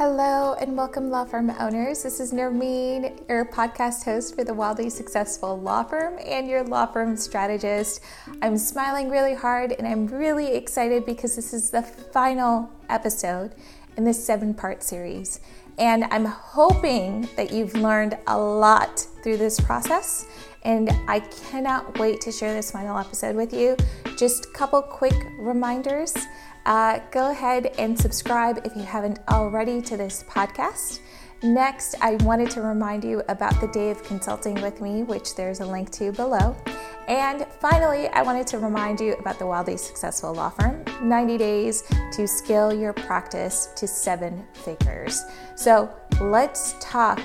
Hello and welcome, law firm owners. This is Nermeen, your podcast host for the Wildly Successful Law Firm and your law firm strategist. I'm smiling really hard and I'm really excited because this is the final episode in this seven part series. And I'm hoping that you've learned a lot through this process. And I cannot wait to share this final episode with you. Just a couple quick reminders. Uh, go ahead and subscribe if you haven't already to this podcast. Next, I wanted to remind you about the day of consulting with me, which there's a link to below. And finally, I wanted to remind you about the Wildly Successful Law Firm 90 days to scale your practice to seven figures. So let's talk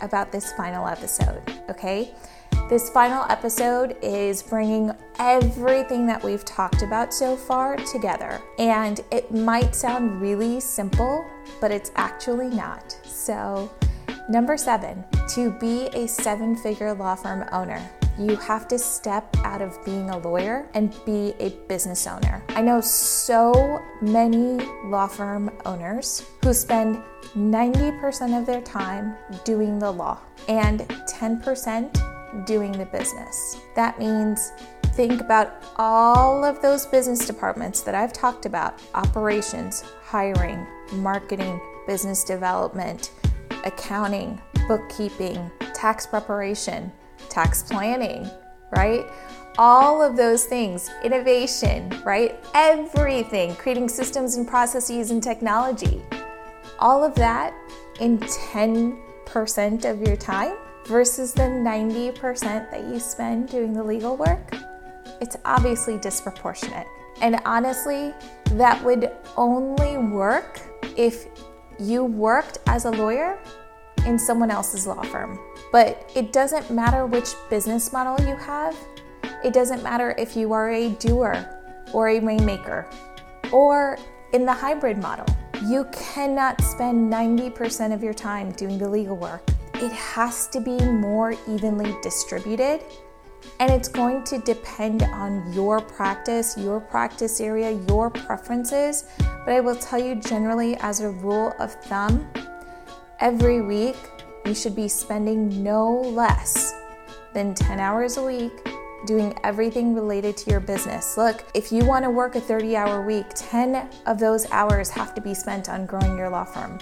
about this final episode, okay? This final episode is bringing everything that we've talked about so far together. And it might sound really simple, but it's actually not. So, number seven, to be a seven figure law firm owner, you have to step out of being a lawyer and be a business owner. I know so many law firm owners who spend 90% of their time doing the law and 10% doing the business. That means think about all of those business departments that I've talked about operations, hiring, marketing, business development, accounting, bookkeeping, tax preparation, tax planning, right? All of those things, innovation, right? Everything, creating systems and processes and technology. All of that in 10% of your time versus the 90% that you spend doing the legal work, it's obviously disproportionate. And honestly, that would only work if you worked as a lawyer in someone else's law firm. But it doesn't matter which business model you have, it doesn't matter if you are a doer or a rainmaker or in the hybrid model. You cannot spend 90% of your time doing the legal work it has to be more evenly distributed. And it's going to depend on your practice, your practice area, your preferences. But I will tell you generally, as a rule of thumb, every week you should be spending no less than 10 hours a week doing everything related to your business. Look, if you want to work a 30 hour week, 10 of those hours have to be spent on growing your law firm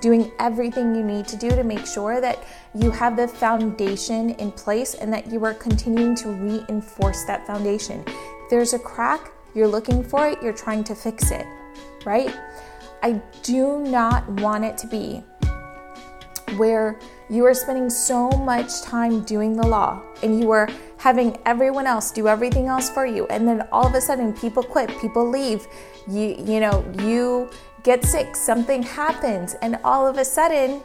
doing everything you need to do to make sure that you have the foundation in place and that you are continuing to reinforce that foundation. If there's a crack, you're looking for it, you're trying to fix it, right? I do not want it to be where you are spending so much time doing the law and you are having everyone else do everything else for you and then all of a sudden people quit people leave you you know you get sick, something happens, and all of a sudden,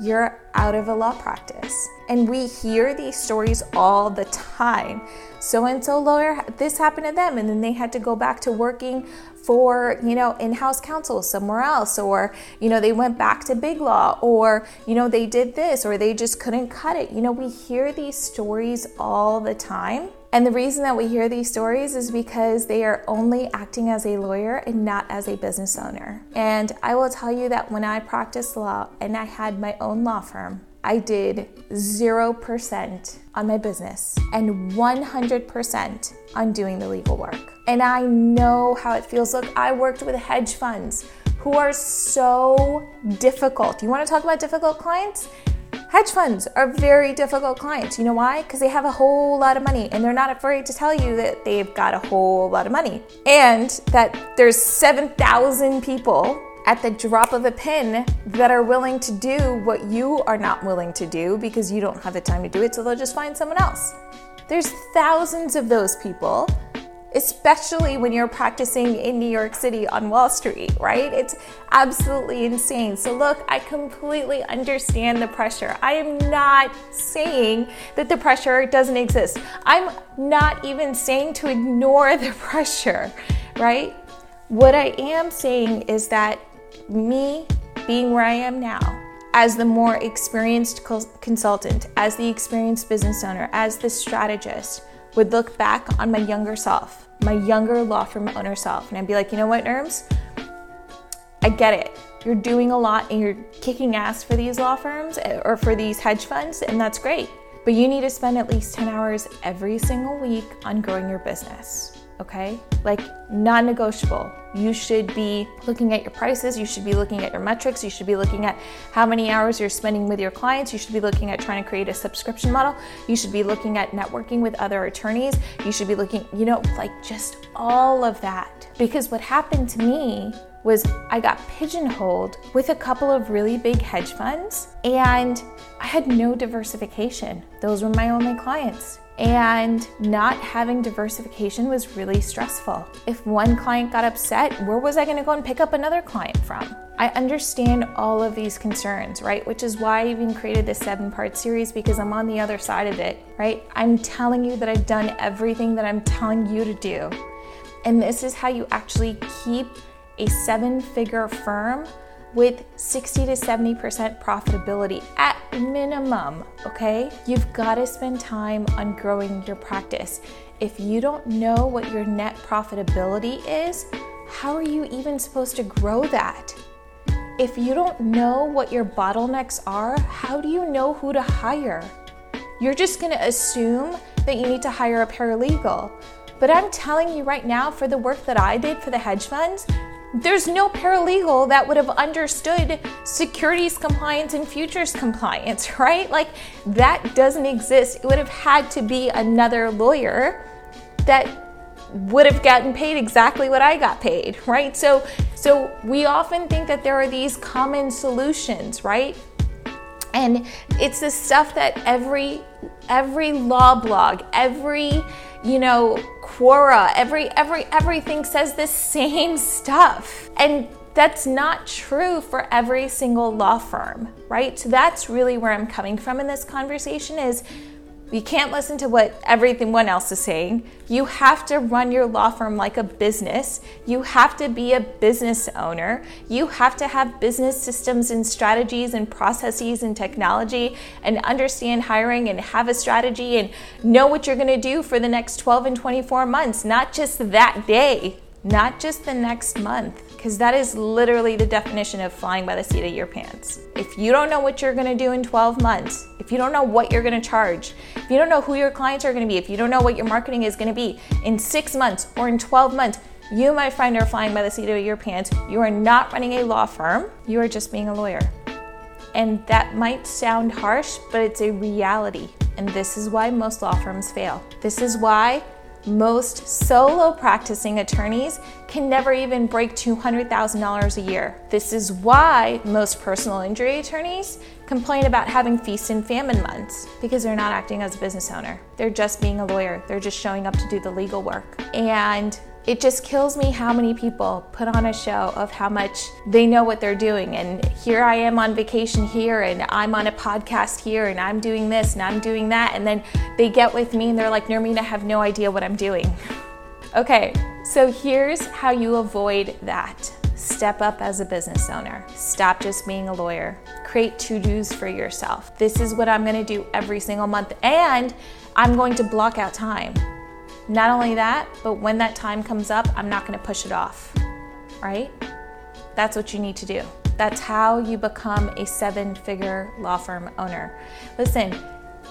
you're out of a law practice. And we hear these stories all the time. So and so lawyer, this happened to them, and then they had to go back to working for, you know, in house counsel somewhere else, or, you know, they went back to big law, or, you know, they did this, or they just couldn't cut it. You know, we hear these stories all the time. And the reason that we hear these stories is because they are only acting as a lawyer and not as a business owner. And I will tell you that when I practiced law and I had my own law firm, I did 0% on my business and 100% on doing the legal work. And I know how it feels. Look, I worked with hedge funds who are so difficult. You want to talk about difficult clients? Hedge funds are very difficult clients. You know why? Because they have a whole lot of money and they're not afraid to tell you that they've got a whole lot of money and that there's 7,000 people at the drop of a pin that are willing to do what you are not willing to do because you don't have the time to do it, so they'll just find someone else. There's thousands of those people especially when you're practicing in New York City on Wall Street, right? It's absolutely insane. So, look, I completely understand the pressure. I am not saying that the pressure doesn't exist. I'm not even saying to ignore the pressure, right? What I am saying is that me being where I am now, as the more experienced consultant, as the experienced business owner, as the strategist, would look back on my younger self, my younger law firm owner self, and I'd be like, you know what, Nerms? I get it. you're doing a lot and you're kicking ass for these law firms eh, or for these hedge funds, and that's great. But you need to spend at least 10 hours every single week on growing your business okay? Like non negotiable. You should be looking at your prices, you should be looking at your metrics, you should be looking at how many hours you're spending with your clients, you should be looking at trying to create a subscription model, you should be looking at networking with other attorneys, you should be looking, you know, like just all of that. Because what happened to me was I got pigeonholed with a couple of really big hedge funds and I had no diversification. Those were my only clients. And not having diversification was really stressful. If one client got upset, where was I going to go and pick up another client from? I understand all of these concerns, right? Which is why I even created this seven part series because I'm on the other side of it, right? I'm telling you that I've done everything that I'm telling you to do. And this is how you actually keep a seven figure firm with 60 to 70% profitability at minimum, okay? You've got to spend time on growing your practice. If you don't know what your net profitability is, how are you even supposed to grow that? If you don't know what your bottlenecks are, how do you know who to hire? You're just gonna assume that you need to hire a paralegal. But I'm telling you right now, for the work that I did for the hedge funds, there's no paralegal that would have understood securities compliance and futures compliance, right? Like that doesn't exist. It would have had to be another lawyer that would have gotten paid exactly what I got paid, right? So so we often think that there are these common solutions, right? And it's the stuff that every every law blog, every you know, Quora, every every everything says the same stuff. And that's not true for every single law firm, right? So that's really where I'm coming from in this conversation is you can't listen to what everyone else is saying. You have to run your law firm like a business. You have to be a business owner. You have to have business systems and strategies and processes and technology and understand hiring and have a strategy and know what you're going to do for the next 12 and 24 months, not just that day, not just the next month because that is literally the definition of flying by the seat of your pants. If you don't know what you're gonna do in 12 months, if you don't know what you're gonna charge, if you don't know who your clients are gonna be, if you don't know what your marketing is gonna be in six months or in 12 months, you, my friend, are flying by the seat of your pants. You are not running a law firm, you are just being a lawyer. And that might sound harsh, but it's a reality. And this is why most law firms fail. This is why most solo practicing attorneys can never even break $200,000 a year. This is why most personal injury attorneys complain about having feast and famine months because they're not acting as a business owner. They're just being a lawyer, they're just showing up to do the legal work. And it just kills me how many people put on a show of how much they know what they're doing. And here I am on vacation here, and I'm on a podcast here, and I'm doing this and I'm doing that. And then they get with me and they're like, Nermeen, I have no idea what I'm doing. okay, so here's how you avoid that. Step up as a business owner. Stop just being a lawyer. Create to dos for yourself. This is what I'm gonna do every single month, and I'm going to block out time. Not only that, but when that time comes up, I'm not going to push it off, right? That's what you need to do. That's how you become a seven figure law firm owner. Listen,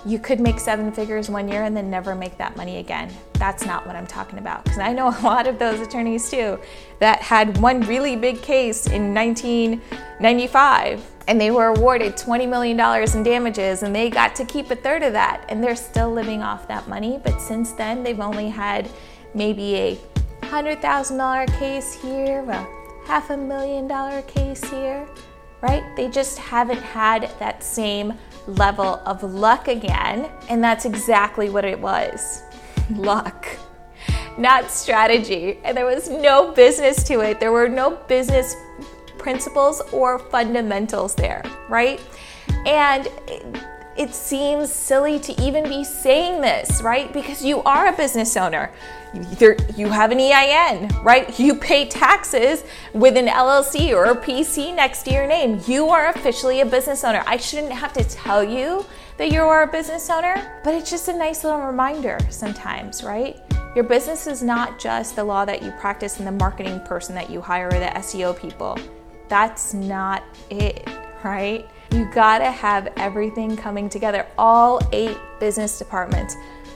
you could make seven figures one year and then never make that money again. That's not what I'm talking about. Because I know a lot of those attorneys too that had one really big case in 1995 and they were awarded $20 million in damages and they got to keep a third of that and they're still living off that money. But since then, they've only had maybe a $100,000 case here, a half a million dollar case here, right? They just haven't had that same level of luck again. And that's exactly what it was luck. Not strategy. And there was no business to it. There were no business principles or fundamentals there, right? And it seems silly to even be saying this, right? Because you are a business owner. You have an EIN, right? You pay taxes with an LLC or a PC next to your name. You are officially a business owner. I shouldn't have to tell you that you are a business owner, but it's just a nice little reminder sometimes, right? Your business is not just the law that you practice and the marketing person that you hire or the SEO people That's not it, right? You gotta have everything coming together. All eight business departments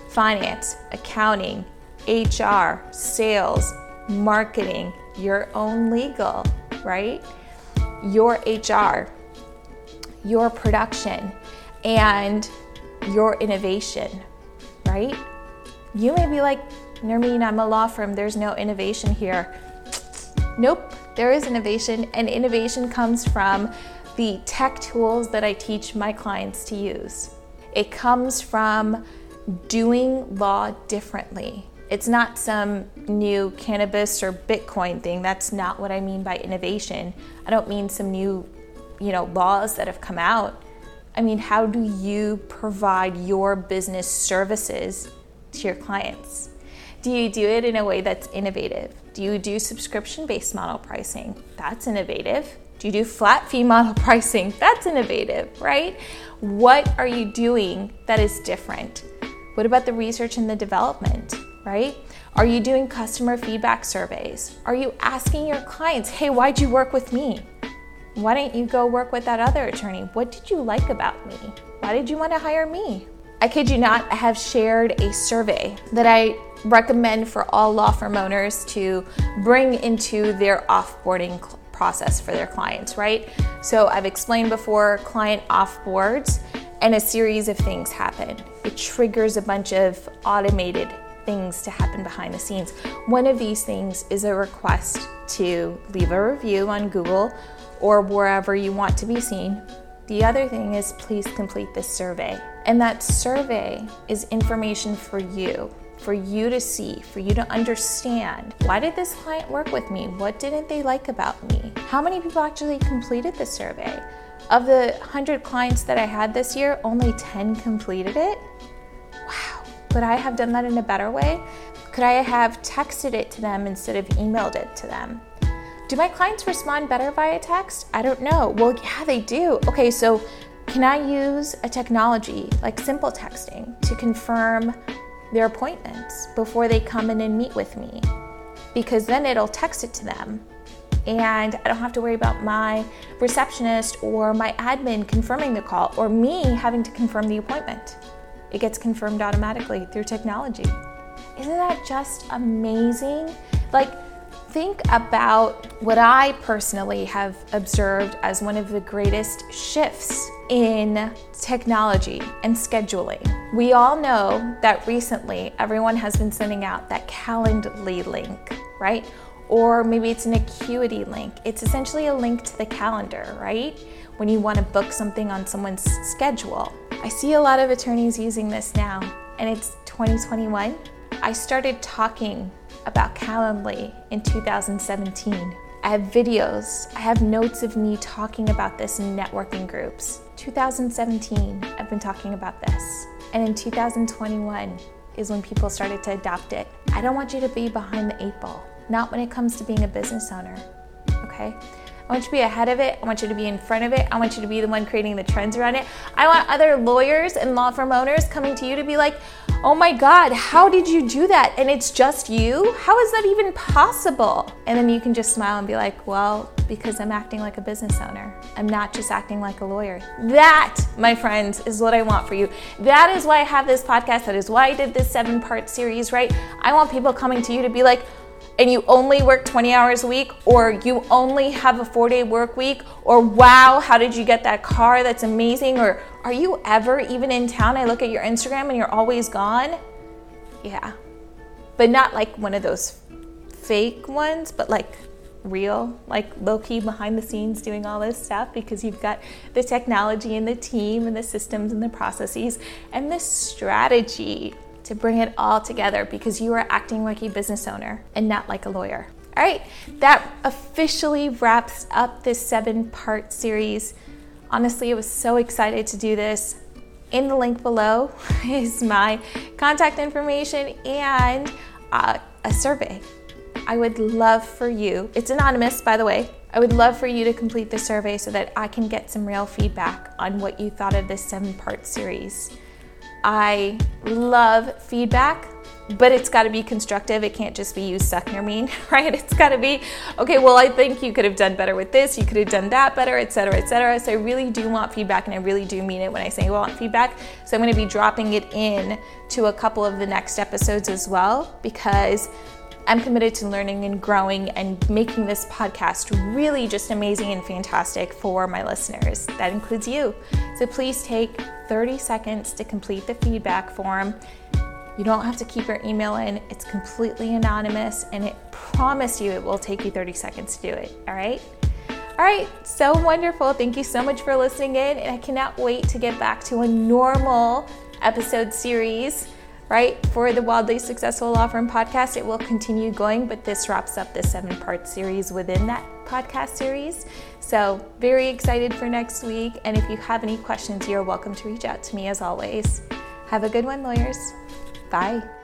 finance, accounting, HR, sales, marketing, your own legal, right? Your HR, your production, and your innovation, right? You may be like, Nermeen, I'm a law firm, there's no innovation here. Nope, there is innovation, and innovation comes from the tech tools that I teach my clients to use. It comes from doing law differently. It's not some new cannabis or Bitcoin thing. That's not what I mean by innovation. I don't mean some new, you know, laws that have come out. I mean, how do you provide your business services to your clients? Do you do it in a way that's innovative? Do you do subscription based model pricing? That's innovative. Do you do flat fee model pricing? That's innovative, right? What are you doing that is different? What about the research and the development, right? Are you doing customer feedback surveys? Are you asking your clients, hey, why'd you work with me? Why didn't you go work with that other attorney? What did you like about me? Why did you want to hire me? I kid you not, I have shared a survey that I recommend for all law firm owners to bring into their offboarding process for their clients, right? So I've explained before client offboards and a series of things happen. It triggers a bunch of automated things to happen behind the scenes. One of these things is a request to leave a review on Google or wherever you want to be seen. The other thing is please complete this survey. And that survey is information for you for you to see, for you to understand why did this client work with me? What didn't they like about me? How many people actually completed the survey? Of the 100 clients that I had this year, only 10 completed it. Wow. Could I have done that in a better way? Could I have texted it to them instead of emailed it to them? Do my clients respond better via text? I don't know. Well, yeah, they do. Okay, so can I use a technology like simple texting to confirm their appointments before they come in and meet with me because then it'll text it to them and I don't have to worry about my receptionist or my admin confirming the call or me having to confirm the appointment. It gets confirmed automatically through technology. Isn't that just amazing? Like, think about what I personally have observed as one of the greatest shifts in technology and scheduling. We all know that recently everyone has been sending out that Calendly link, right? Or maybe it's an Acuity link. It's essentially a link to the calendar, right? When you want to book something on someone's schedule. I see a lot of attorneys using this now, and it's 2021. I started talking about Calendly in 2017. I have videos, I have notes of me talking about this in networking groups. 2017, I've been talking about this. And in 2021 is when people started to adopt it. I don't want you to be behind the eight ball, not when it comes to being a business owner, okay? I want you to be ahead of it. I want you to be in front of it. I want you to be the one creating the trends around it. I want other lawyers and law firm owners coming to you to be like, oh my God, how did you do that? And it's just you? How is that even possible? And then you can just smile and be like, well, because I'm acting like a business owner. I'm not just acting like a lawyer. That, my friends, is what I want for you. That is why I have this podcast. That is why I did this seven part series, right? I want people coming to you to be like, and you only work 20 hours a week, or you only have a four day work week, or wow, how did you get that car? That's amazing. Or are you ever even in town? I look at your Instagram and you're always gone. Yeah. But not like one of those fake ones, but like real, like low key behind the scenes doing all this stuff because you've got the technology and the team and the systems and the processes and the strategy to bring it all together because you are acting like a business owner and not like a lawyer. All right, that officially wraps up this seven part series. Honestly, I was so excited to do this. In the link below is my contact information and uh, a survey I would love for you, it's anonymous by the way, I would love for you to complete the survey so that I can get some real feedback on what you thought of this seven part series. I love feedback but it's got to be constructive. It can't just be you suck Nermeen, right? It's got to be okay. Well, I think you could have done better with this. You could have done that better, etc., etc. So I really do want feedback, and I really do mean it when I say I want feedback. So I'm going to be dropping it in to a couple of the next episodes as well because I'm committed to learning and growing and making this podcast really just amazing and fantastic for my listeners. That includes you. So please take 30 seconds to complete the feedback form you don't have to keep your email in, it's completely anonymous, and it promise you it will take you 30 seconds to do it. All right? All right, so wonderful. Thank you so much for listening in, and I cannot wait to get back to a normal episode series, right? For the Wildly Successful Law Firm podcast, it will continue going, but this wraps up the seven part series within that podcast series. So, very excited for next week. And if you have any questions, you're welcome to reach out to me as always. Have a good one, lawyers. Bye.